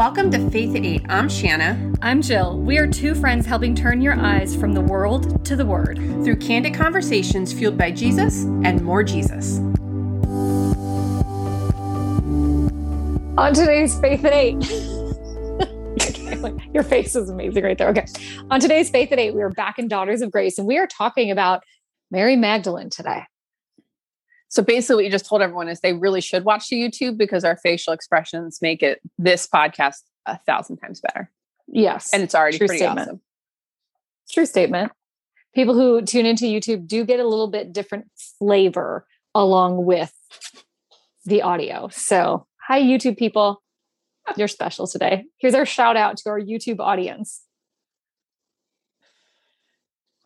Welcome to Faith at 8. I'm Shanna. I'm Jill. We are two friends helping turn your eyes from the world to the Word through candid conversations fueled by Jesus and more Jesus. On today's Faith at 8. Your face is amazing right there. Okay. On today's Faith at 8, we are back in Daughters of Grace and we are talking about Mary Magdalene today. So basically, what you just told everyone is they really should watch the YouTube because our facial expressions make it this podcast a thousand times better. Yes. And it's already True pretty statement. awesome. True statement. People who tune into YouTube do get a little bit different flavor along with the audio. So, hi, YouTube people. You're special today. Here's our shout out to our YouTube audience.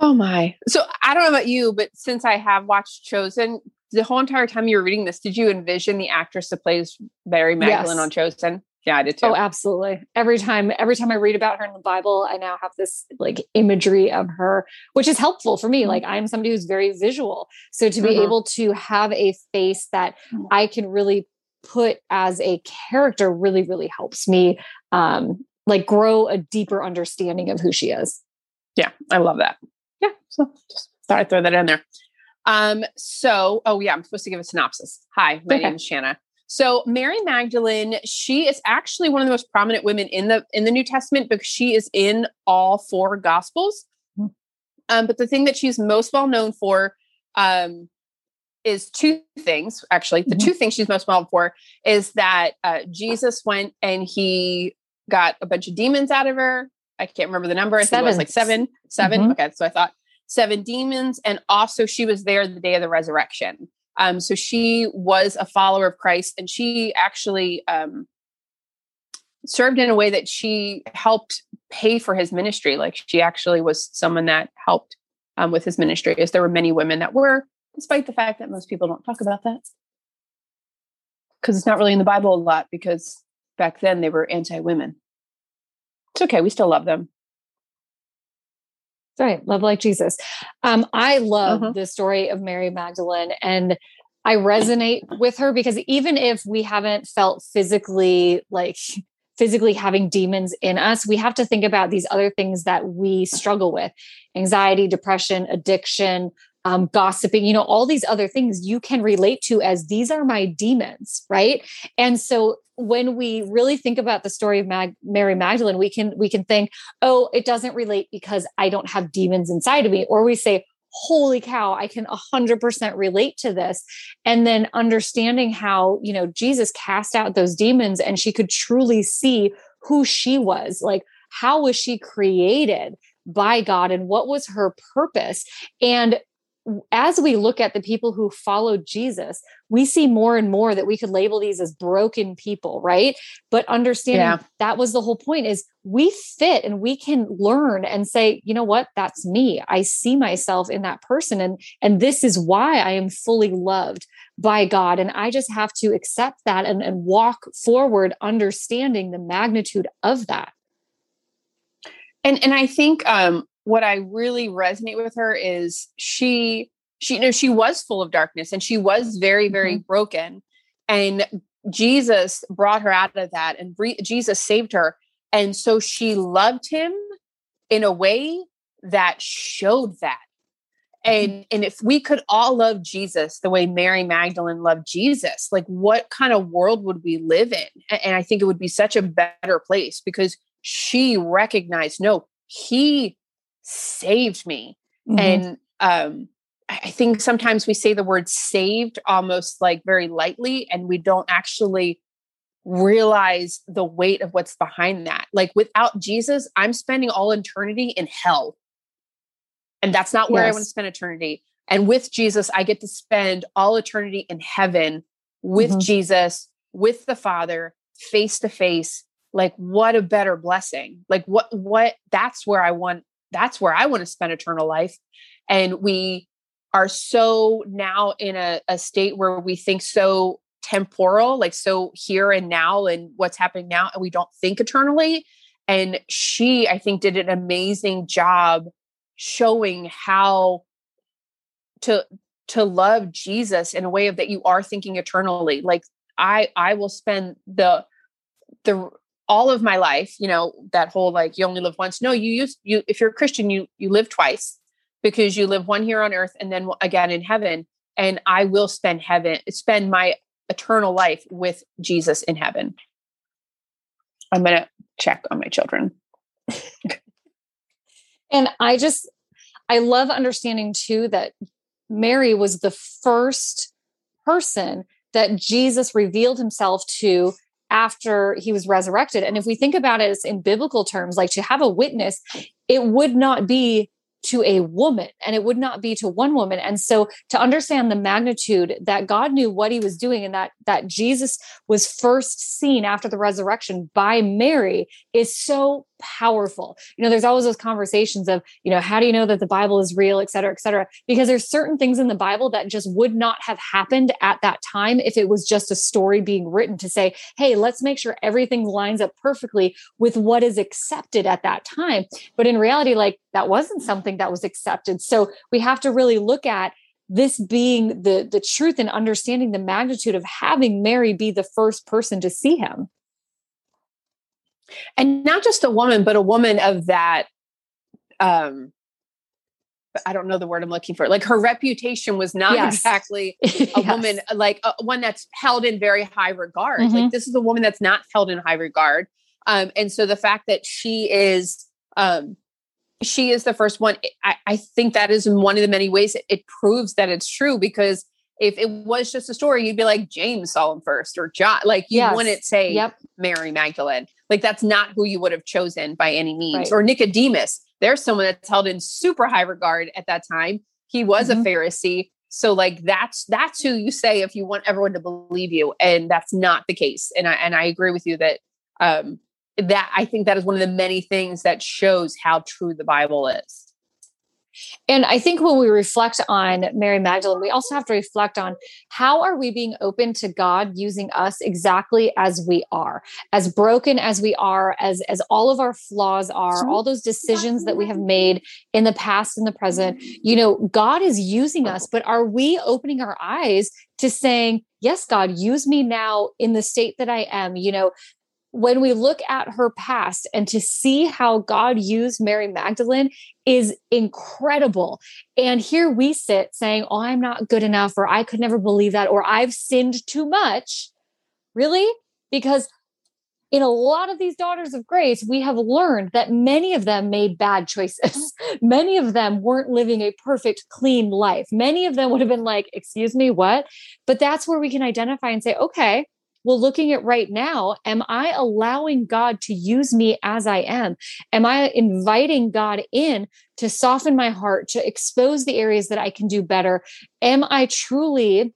Oh my. So I don't know about you, but since I have watched Chosen, the whole entire time you were reading this, did you envision the actress that plays Mary Magdalene yes. on Chosen? Yeah, I did too. Oh, absolutely. Every time, every time I read about her in the Bible, I now have this like imagery of her, which is helpful for me. Mm-hmm. Like I'm somebody who's very visual. So to be mm-hmm. able to have a face that mm-hmm. I can really put as a character really, really helps me um like grow a deeper understanding of who she is. Yeah, I love that. Yeah. So just thought I'd throw that in there. Um, so, oh yeah, I'm supposed to give a synopsis. Hi, my okay. name is Shanna. So Mary Magdalene, she is actually one of the most prominent women in the in the New Testament because she is in all four gospels. Hmm. Um, but the thing that she's most well known for um, is two things. Actually, the mm-hmm. two things she's most well known for is that uh, Jesus went and he got a bunch of demons out of her. I can't remember the number. I think it was like seven. 7 mm-hmm. Okay, so I thought seven demons, and also she was there the day of the resurrection. Um, so she was a follower of Christ, and she actually um, served in a way that she helped pay for his ministry. Like she actually was someone that helped um, with his ministry, as there were many women that were, despite the fact that most people don't talk about that because it's not really in the Bible a lot. Because back then they were anti-women. It's okay. We still love them. Right. Love like Jesus. Um, I love uh-huh. the story of Mary Magdalene and I resonate with her because even if we haven't felt physically like physically having demons in us, we have to think about these other things that we struggle with anxiety, depression, addiction, um, gossiping, you know, all these other things you can relate to as these are my demons, right? And so when we really think about the story of Mag- Mary Magdalene, we can we can think, oh, it doesn't relate because I don't have demons inside of me, or we say, holy cow, I can 100% relate to this. And then understanding how, you know, Jesus cast out those demons and she could truly see who she was, like how was she created by God and what was her purpose? And as we look at the people who followed Jesus, we see more and more that we could label these as broken people, right? But understanding yeah. that was the whole point is we fit and we can learn and say, you know what, that's me. I see myself in that person and and this is why I am fully loved by God and I just have to accept that and and walk forward understanding the magnitude of that. And and I think um what I really resonate with her is she she you know she was full of darkness and she was very very mm-hmm. broken and Jesus brought her out of that and Jesus saved her and so she loved him in a way that showed that mm-hmm. and and if we could all love Jesus the way Mary Magdalene loved Jesus like what kind of world would we live in and I think it would be such a better place because she recognized no he saved me. Mm-hmm. And um, I think sometimes we say the word saved almost like very lightly, and we don't actually realize the weight of what's behind that. Like without Jesus, I'm spending all eternity in hell. And that's not where yes. I want to spend eternity. And with Jesus, I get to spend all eternity in heaven with mm-hmm. Jesus, with the Father, face to face. Like what a better blessing. Like what what that's where I want that's where I want to spend eternal life. And we are so now in a, a state where we think so temporal, like so here and now and what's happening now, and we don't think eternally. And she, I think, did an amazing job showing how to to love Jesus in a way of that you are thinking eternally. Like I I will spend the the all of my life, you know, that whole like you only live once. No, you use you if you're a Christian, you you live twice because you live one here on earth and then again in heaven. And I will spend heaven, spend my eternal life with Jesus in heaven. I'm gonna check on my children. and I just I love understanding too that Mary was the first person that Jesus revealed himself to after he was resurrected. And if we think about it in biblical terms, like to have a witness, it would not be to a woman and it would not be to one woman and so to understand the magnitude that god knew what he was doing and that that jesus was first seen after the resurrection by mary is so powerful. You know there's always those conversations of you know how do you know that the bible is real et cetera et cetera? Because there's certain things in the bible that just would not have happened at that time if it was just a story being written to say hey let's make sure everything lines up perfectly with what is accepted at that time. But in reality like that wasn't something that was accepted. So we have to really look at this being the the truth and understanding the magnitude of having mary be the first person to see him and not just a woman but a woman of that um I don't know the word I'm looking for. Like her reputation was not yes. exactly a yes. woman, uh, like uh, one that's held in very high regard. Mm-hmm. Like this is a woman that's not held in high regard. Um, and so the fact that she is, um, she is the first one. I, I think that is in one of the many ways it, it proves that it's true because if it was just a story, you'd be like James saw him first or John. Like you yes. wouldn't say yep. Mary Magdalene. Like that's not who you would have chosen by any means. Right. Or Nicodemus. There's someone that's held in super high regard at that time. He was mm-hmm. a Pharisee. So like that's that's who you say if you want everyone to believe you. And that's not the case. And I and I agree with you that um that I think that is one of the many things that shows how true the Bible is. And I think when we reflect on Mary Magdalene, we also have to reflect on how are we being open to God using us exactly as we are, as broken as we are, as as all of our flaws are, all those decisions that we have made in the past and the present. You know, God is using us, but are we opening our eyes to saying, yes, God, use me now in the state that I am? You know, when we look at her past and to see how God used Mary Magdalene is incredible. And here we sit saying, Oh, I'm not good enough, or I could never believe that, or I've sinned too much. Really? Because in a lot of these daughters of grace, we have learned that many of them made bad choices. many of them weren't living a perfect, clean life. Many of them would have been like, Excuse me, what? But that's where we can identify and say, Okay, well, looking at right now, am I allowing God to use me as I am? Am I inviting God in to soften my heart, to expose the areas that I can do better? Am I truly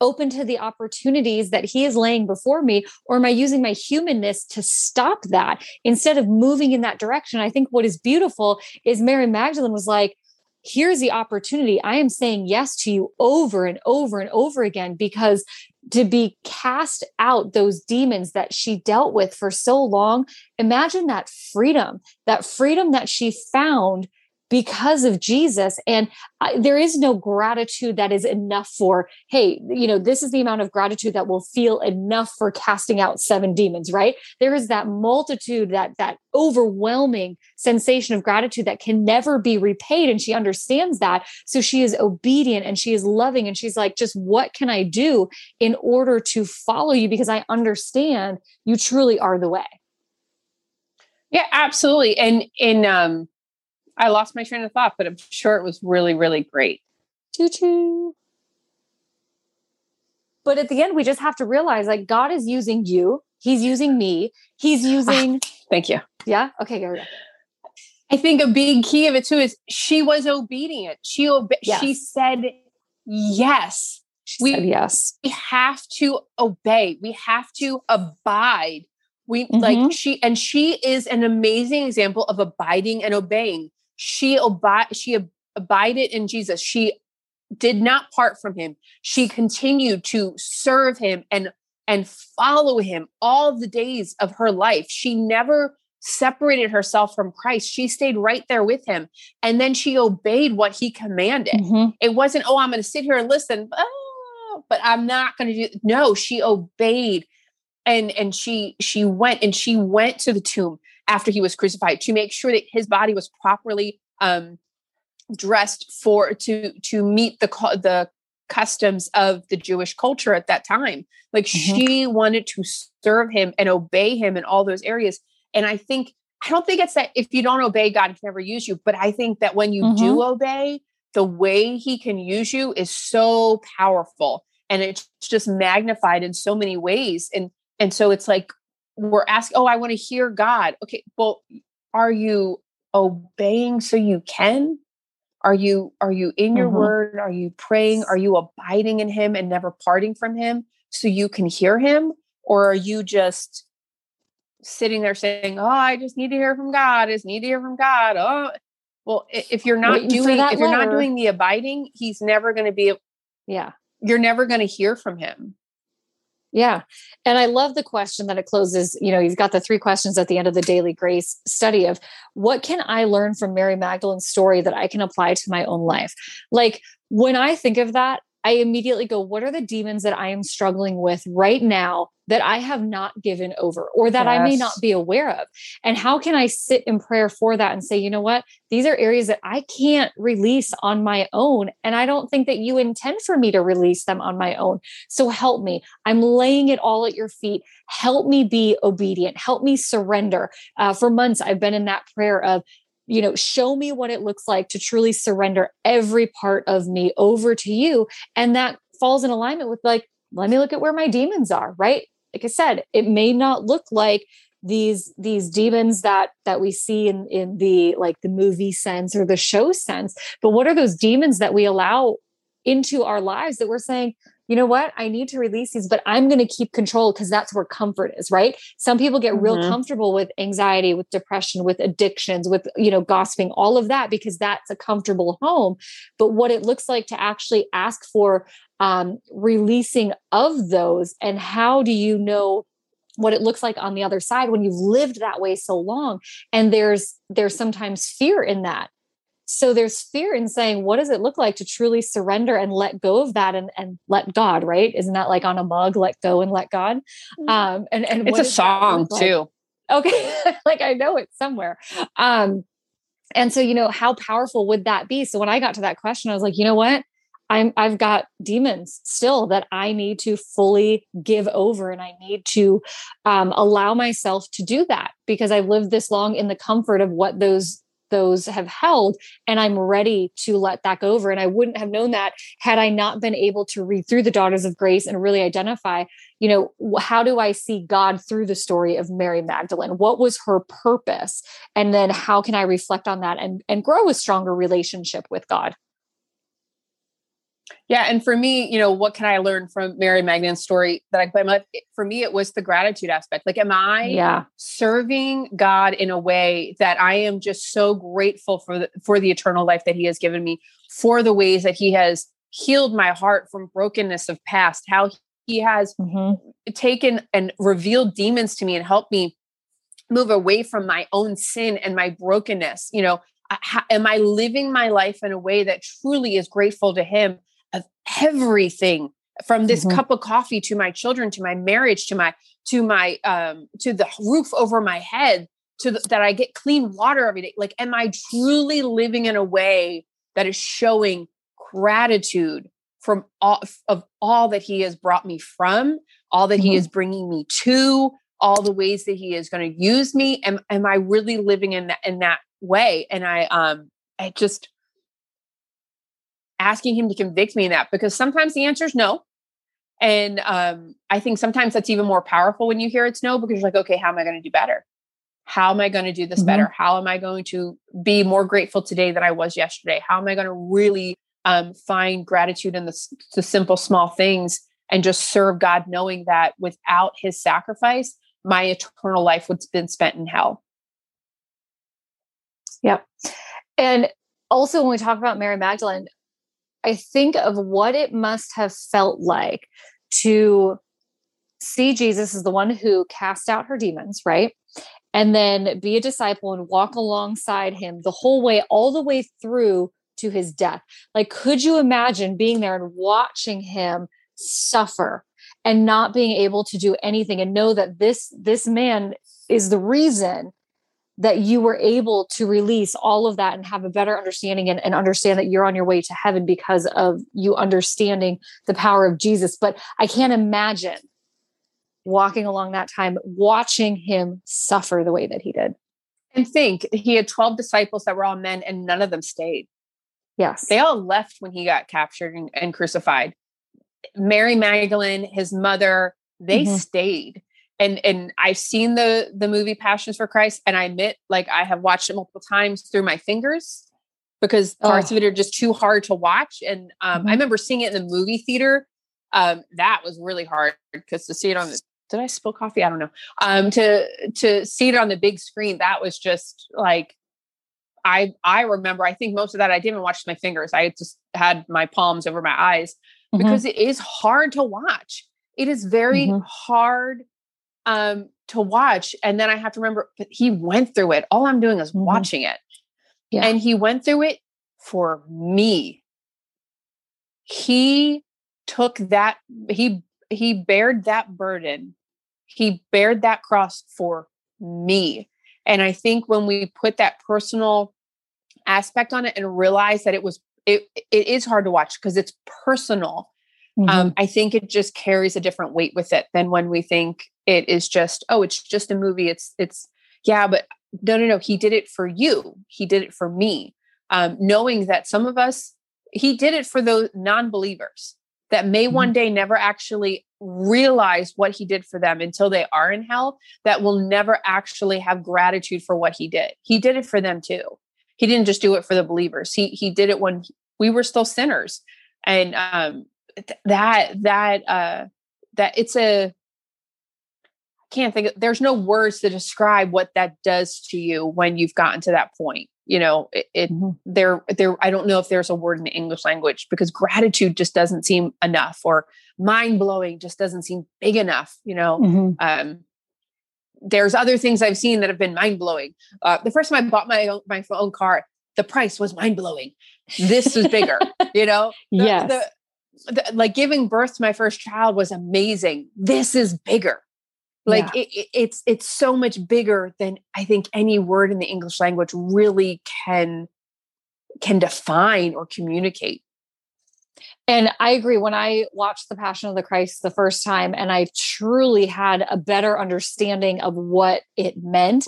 open to the opportunities that he is laying before me or am i using my humanness to stop that instead of moving in that direction i think what is beautiful is mary magdalene was like here's the opportunity i am saying yes to you over and over and over again because to be cast out those demons that she dealt with for so long. Imagine that freedom, that freedom that she found because of Jesus. And I, there is no gratitude that is enough for, hey, you know, this is the amount of gratitude that will feel enough for casting out seven demons, right? There is that multitude, that that overwhelming sensation of gratitude that can never be repaid. And she understands that. So she is obedient and she is loving. And she's like, just what can I do in order to follow you? Because I understand you truly are the way. Yeah, absolutely. And in um I lost my train of thought, but I'm sure it was really, really great. Choo choo. But at the end, we just have to realize like God is using you. He's using me. He's using. Thank you. Yeah. Okay. Here we go. I think a big key of it too is she was obedient. She obe- yes. she said yes. She we, said yes. We have to obey. We have to abide. We mm-hmm. like she and she is an amazing example of abiding and obeying she obi- she ab- abided in Jesus. She did not part from him. She continued to serve him and and follow him all the days of her life. She never separated herself from Christ. She stayed right there with him. And then she obeyed what he commanded. Mm-hmm. It wasn't, oh, I'm going to sit here and listen, oh, but I'm not going to do. No, she obeyed and and she she went and she went to the tomb after he was crucified to make sure that his body was properly um dressed for to to meet the the customs of the Jewish culture at that time. Like mm-hmm. she wanted to serve him and obey him in all those areas. And I think I don't think it's that if you don't obey, God can never use you. But I think that when you mm-hmm. do obey, the way he can use you is so powerful and it's just magnified in so many ways. And and so it's like we're asking, oh, I want to hear God. Okay, well, are you obeying so you can? Are you are you in your mm-hmm. word? Are you praying? Are you abiding in him and never parting from him so you can hear him? Or are you just sitting there saying, "Oh, I just need to hear from God. I just need to hear from God." Oh, well, if you're not Waiting doing if you're not doing the abiding, he's never going to be. Yeah, you're never going to hear from him. Yeah. And I love the question that it closes. You know, you've got the three questions at the end of the daily grace study of what can I learn from Mary Magdalene's story that I can apply to my own life? Like when I think of that, I immediately go, what are the demons that I am struggling with right now that I have not given over or that yes. I may not be aware of? And how can I sit in prayer for that and say, you know what? These are areas that I can't release on my own. And I don't think that you intend for me to release them on my own. So help me. I'm laying it all at your feet. Help me be obedient. Help me surrender. Uh, for months, I've been in that prayer of, you know, show me what it looks like to truly surrender every part of me over to you. And that falls in alignment with like, let me look at where my demons are, right? Like I said, it may not look like these these demons that that we see in in the like the movie sense or the show sense but what are those demons that we allow into our lives that we're saying you know what? I need to release these, but I'm going to keep control because that's where comfort is, right? Some people get mm-hmm. real comfortable with anxiety, with depression, with addictions, with, you know, gossiping, all of that because that's a comfortable home. But what it looks like to actually ask for um, releasing of those and how do you know what it looks like on the other side when you've lived that way so long and there's there's sometimes fear in that so there's fear in saying, what does it look like to truly surrender and let go of that and, and let God, right? Isn't that like on a mug, let go and let God? Mm-hmm. Um, and, and it's a song like? too. Okay. like I know it somewhere. Um, and so, you know, how powerful would that be? So when I got to that question, I was like, you know what? I'm I've got demons still that I need to fully give over and I need to um, allow myself to do that because I've lived this long in the comfort of what those those have held and i'm ready to let that go over and i wouldn't have known that had i not been able to read through the daughters of grace and really identify you know how do i see god through the story of mary magdalene? What was her purpose? And then how can i reflect on that and and grow a stronger relationship with god yeah, and for me, you know, what can I learn from Mary Magdalene's story that I put my for me it was the gratitude aspect. Like am I yeah. serving God in a way that I am just so grateful for the for the eternal life that he has given me, for the ways that he has healed my heart from brokenness of past, how he has mm-hmm. taken and revealed demons to me and helped me move away from my own sin and my brokenness. You know, am I living my life in a way that truly is grateful to him? Of everything from this mm-hmm. cup of coffee to my children to my marriage to my to my um to the roof over my head to the, that I get clean water every day like am I truly living in a way that is showing gratitude from all of all that he has brought me from all that mm-hmm. he is bringing me to all the ways that he is going to use me am, am I really living in that in that way and I um I just asking him to convict me in that because sometimes the answer is no. And um, I think sometimes that's even more powerful when you hear it's no because you're like, okay, how am I going to do better? How am I going to do this mm-hmm. better? How am I going to be more grateful today than I was yesterday? How am I going to really um, find gratitude in the, the simple, small things and just serve God, knowing that without his sacrifice, my eternal life would have been spent in hell. Yep. And also, when we talk about Mary Magdalene, I think of what it must have felt like to see Jesus as the one who cast out her demons, right? And then be a disciple and walk alongside him the whole way, all the way through to his death. Like, could you imagine being there and watching him suffer and not being able to do anything and know that this this man is the reason that you were able to release all of that and have a better understanding and, and, understand that you're on your way to heaven because of you understanding the power of Jesus. But I can't imagine walking along that time, watching him suffer the way that he did. And think he had 12 disciples that were all men and none of them stayed. Yes. They all left when he got captured and, and crucified. Mary Magdalene, his mother, they mm-hmm. stayed. And and I've seen the the movie Passions for Christ, and I admit, like I have watched it multiple times through my fingers because parts oh. of it are just too hard to watch. And um, mm-hmm. I remember seeing it in the movie theater. Um, that was really hard because to see it on the did I spill coffee? I don't know. Um, to to see it on the big screen, that was just like I I remember. I think most of that I didn't watch my fingers. I just had my palms over my eyes mm-hmm. because it is hard to watch. It is very mm-hmm. hard um, to watch, and then I have to remember. But he went through it. All I'm doing is mm-hmm. watching it, yeah. and he went through it for me. He took that. He he bared that burden he bared that cross for me. And I think when we put that personal aspect on it and realize that it was it it is hard to watch because it's personal. Um, mm-hmm. Um, I think it just carries a different weight with it than when we think it is just, oh, it's just a movie. It's it's yeah, but no, no, no. He did it for you. He did it for me. Um, knowing that some of us, he did it for those non-believers that may mm-hmm. one day never actually realize what he did for them until they are in hell that will never actually have gratitude for what he did he did it for them too he didn't just do it for the believers he he did it when we were still sinners and um that that uh that it's a I can't think of, there's no words to describe what that does to you when you've gotten to that point you know it, it mm-hmm. there there i don't know if there's a word in the english language because gratitude just doesn't seem enough or mind blowing just doesn't seem big enough you know mm-hmm. um there's other things i've seen that have been mind blowing uh, the first time i bought my own my own car the price was mind blowing this is bigger you know the, yes the, the, like giving birth to my first child was amazing. This is bigger. Like yeah. it, it's it's so much bigger than i think any word in the english language really can can define or communicate. And i agree when i watched the passion of the christ the first time and i truly had a better understanding of what it meant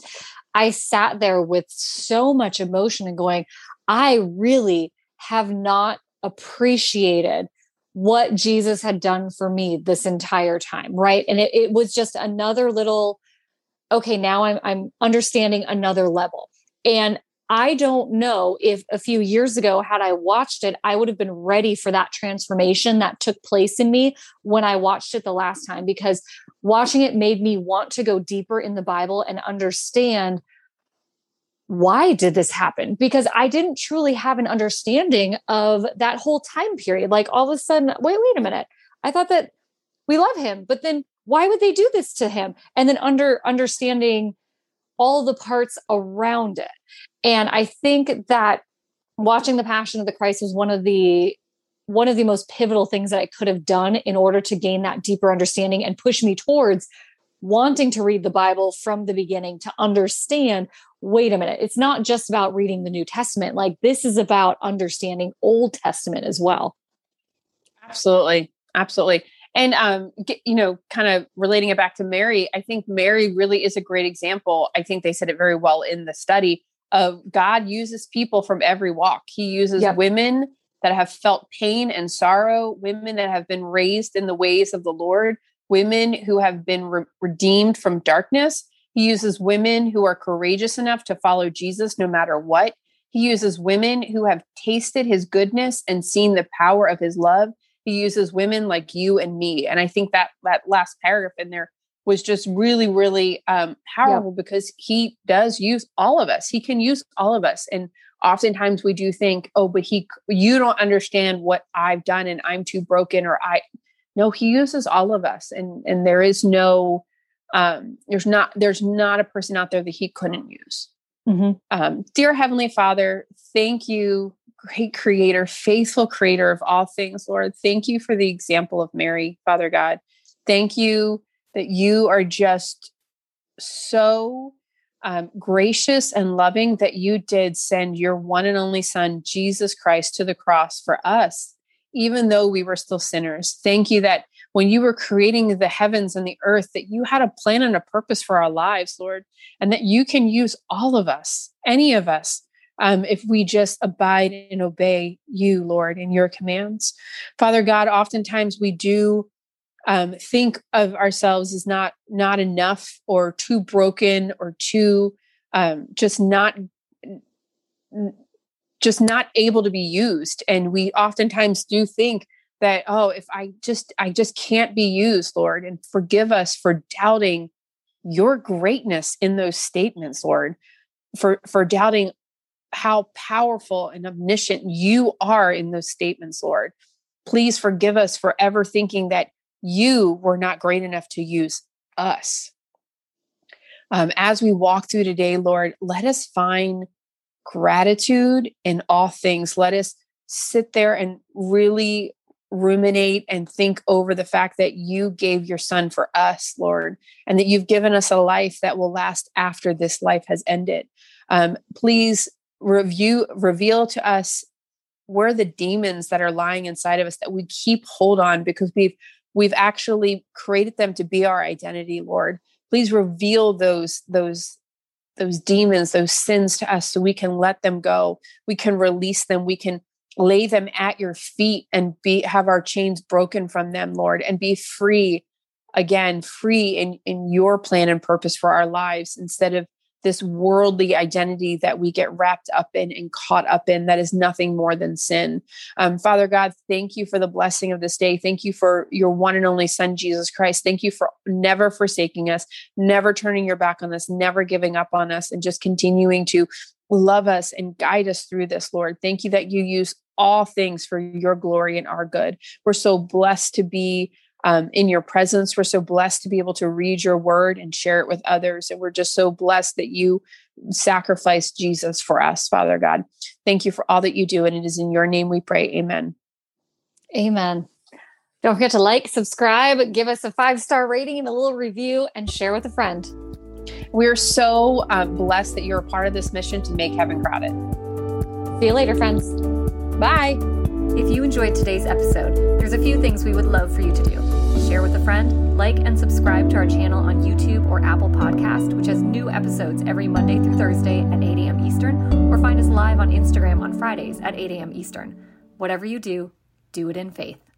i sat there with so much emotion and going i really have not appreciated what Jesus had done for me this entire time, right? And it, it was just another little, okay, now I'm I'm understanding another level. And I don't know if a few years ago, had I watched it, I would have been ready for that transformation that took place in me when I watched it the last time, because watching it made me want to go deeper in the Bible and understand why did this happen? Because I didn't truly have an understanding of that whole time period. Like all of a sudden, wait, wait a minute. I thought that we love him, but then why would they do this to him? And then under understanding all the parts around it. And I think that watching the Passion of the Christ was one of the one of the most pivotal things that I could have done in order to gain that deeper understanding and push me towards wanting to read the Bible from the beginning to understand wait a minute, it's not just about reading the New Testament. Like this is about understanding Old Testament as well. Absolutely. Absolutely. And um, get, you know, kind of relating it back to Mary, I think Mary really is a great example. I think they said it very well in the study of God uses people from every walk. He uses yep. women that have felt pain and sorrow, women that have been raised in the ways of the Lord, women who have been re- redeemed from darkness, he uses women who are courageous enough to follow Jesus no matter what. He uses women who have tasted his goodness and seen the power of his love. He uses women like you and me. And I think that that last paragraph in there was just really, really um, powerful yeah. because he does use all of us. He can use all of us. And oftentimes we do think, oh, but he, you don't understand what I've done and I'm too broken or I, no, he uses all of us. And, and there is no, um, there's not there's not a person out there that he couldn't use mm-hmm. um, dear heavenly father thank you great creator faithful creator of all things lord thank you for the example of mary father god Thank you that you are just so um, gracious and loving that you did send your one and only Son, Jesus Christ, to the cross for us, even though we were still sinners. Thank you that when you were creating the heavens and the earth, that you had a plan and a purpose for our lives, Lord, and that you can use all of us, any of us, um, if we just abide and obey you, Lord, in your commands. Father God, oftentimes we do um, think of ourselves as not not enough or too broken or too um, just not just not able to be used and we oftentimes do think that oh if i just i just can't be used lord and forgive us for doubting your greatness in those statements lord for for doubting how powerful and omniscient you are in those statements lord please forgive us for ever thinking that you were not great enough to use us. Um, as we walk through today, Lord, let us find gratitude in all things. Let us sit there and really ruminate and think over the fact that you gave your son for us, Lord, and that you've given us a life that will last after this life has ended. Um, please review, reveal to us where the demons that are lying inside of us that we keep hold on because we've we've actually created them to be our identity lord please reveal those those those demons those sins to us so we can let them go. We can release them. We can lay them at your feet and be have our chains broken from them lord and be free again free in in your plan and purpose for our lives instead of this worldly identity that we get wrapped up in and caught up in that is nothing more than sin. Um, Father God, thank you for the blessing of this day. Thank you for your one and only Son, Jesus Christ. Thank you for never forsaking us, never turning your back on us, never giving up on us, and just continuing to love us and guide us through this, Lord. Thank you that you use all things for your glory and our good. We're so blessed to be um, in your presence. We're so blessed to be able to read your word and share it with others. And we're just so blessed that you sacrificed Jesus for us, Father God. Thank you for all that you do. And it is in your name we pray. Amen. Amen. Don't forget to like, subscribe, give us a five star rating and a little review, and share with a friend. We're so um, blessed that you're a part of this mission to make heaven crowded. See you later, friends. Bye. If you enjoyed today's episode, there's a few things we would love for you to do. Share with a friend, like and subscribe to our channel on YouTube or Apple Podcast, which has new episodes every Monday through Thursday at 8 a.m. Eastern, or find us live on Instagram on Fridays at 8 a.m. Eastern. Whatever you do, do it in faith.